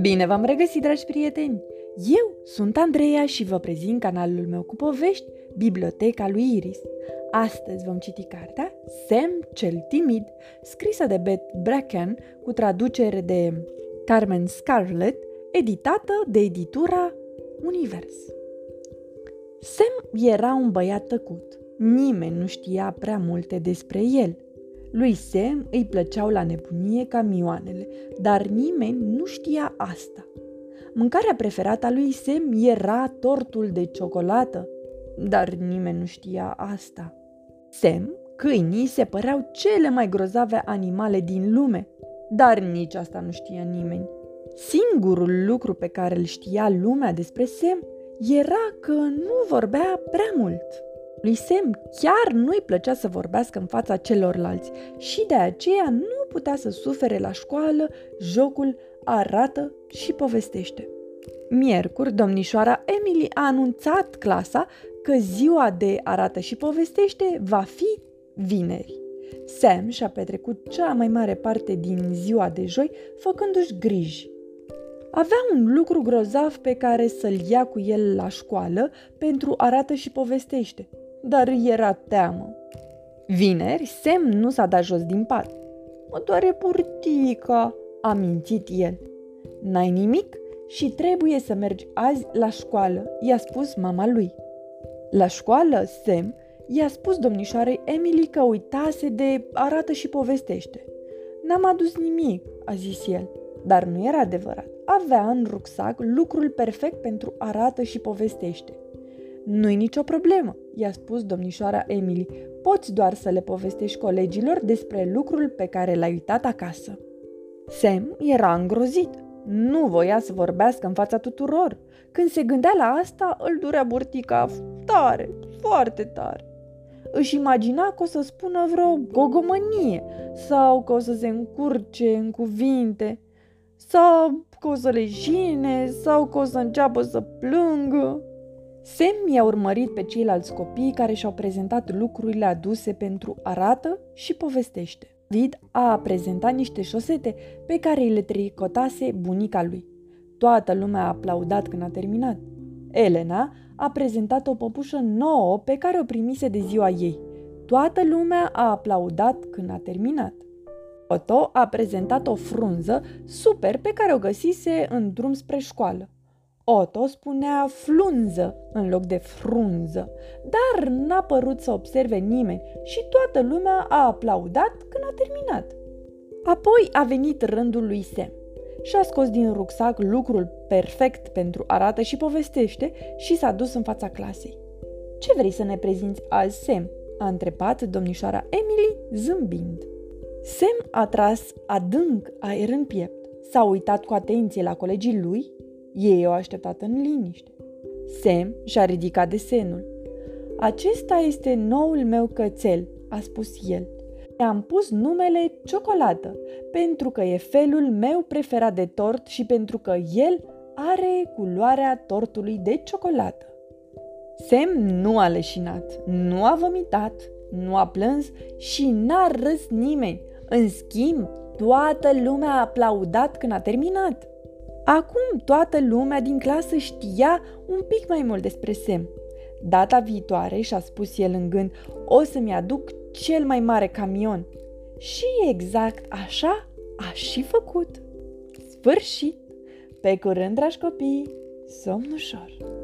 Bine v-am regăsit, dragi prieteni! Eu sunt Andreea și vă prezint canalul meu cu povești, Biblioteca lui Iris. Astăzi vom citi cartea Sam cel timid, scrisă de Beth Bracken cu traducere de Carmen Scarlett, editată de editura Univers. Sam era un băiat tăcut. Nimeni nu știa prea multe despre el. Lui Sam îi plăceau la nebunie camioanele, dar nimeni nu știa asta. Mâncarea preferată a lui Sam era tortul de ciocolată, dar nimeni nu știa asta. Sam, câinii se păreau cele mai grozave animale din lume, dar nici asta nu știa nimeni. Singurul lucru pe care îl știa lumea despre Sam era că nu vorbea prea mult. Lui Sam chiar nu-i plăcea să vorbească în fața celorlalți și de aceea nu putea să sufere la școală jocul arată și povestește. Miercuri, domnișoara Emily a anunțat clasa că ziua de arată și povestește va fi vineri. Sam și-a petrecut cea mai mare parte din ziua de joi făcându-și griji. Avea un lucru grozav pe care să-l ia cu el la școală pentru arată și povestește, dar era teamă. Vineri, Sam nu s-a dat jos din pat. Mă doare purtica, a mințit el. N-ai nimic și trebuie să mergi azi la școală, i-a spus mama lui. La școală, Sam i-a spus domnișoarei Emily că uitase de arată și povestește. N-am adus nimic, a zis el, dar nu era adevărat. Avea în rucsac lucrul perfect pentru arată și povestește. Nu-i nicio problemă, i-a spus domnișoara Emily. Poți doar să le povestești colegilor despre lucrul pe care l-ai uitat acasă. Sam era îngrozit. Nu voia să vorbească în fața tuturor. Când se gândea la asta, îl durea burtica tare, foarte tare. Își imagina că o să spună vreo gogomănie sau că o să se încurce în cuvinte sau că o să leșine sau că o să înceapă să plângă. Sam i-a urmărit pe ceilalți copii care și-au prezentat lucrurile aduse pentru arată și povestește. Vid a prezentat niște șosete pe care le tricotase bunica lui. Toată lumea a aplaudat când a terminat. Elena a prezentat o păpușă nouă pe care o primise de ziua ei. Toată lumea a aplaudat când a terminat. Otto a prezentat o frunză super pe care o găsise în drum spre școală. Otto spunea flunză în loc de frunză, dar n-a părut să observe nimeni și toată lumea a aplaudat când a terminat. Apoi a venit rândul lui Sam și-a scos din rucsac lucrul perfect pentru arată și povestește și s-a dus în fața clasei. Ce vrei să ne prezinți azi, Sam?" a întrebat domnișoara Emily zâmbind. Sam a tras adânc aer în piept, s-a uitat cu atenție la colegii lui, ei au așteptat în liniște. Sam și-a ridicat desenul. Acesta este noul meu cățel, a spus el. I-am pus numele Ciocolată, pentru că e felul meu preferat de tort și pentru că el are culoarea tortului de ciocolată. Sam nu a leșinat, nu a vomitat, nu a plâns și n-a râs nimeni. În schimb, toată lumea a aplaudat când a terminat. Acum toată lumea din clasă știa un pic mai mult despre Sam. Data viitoare, și-a spus el în gând, o să-mi aduc cel mai mare camion. Și exact așa a și făcut. Sfârșit! Pe curând, dragi copii, somn ușor!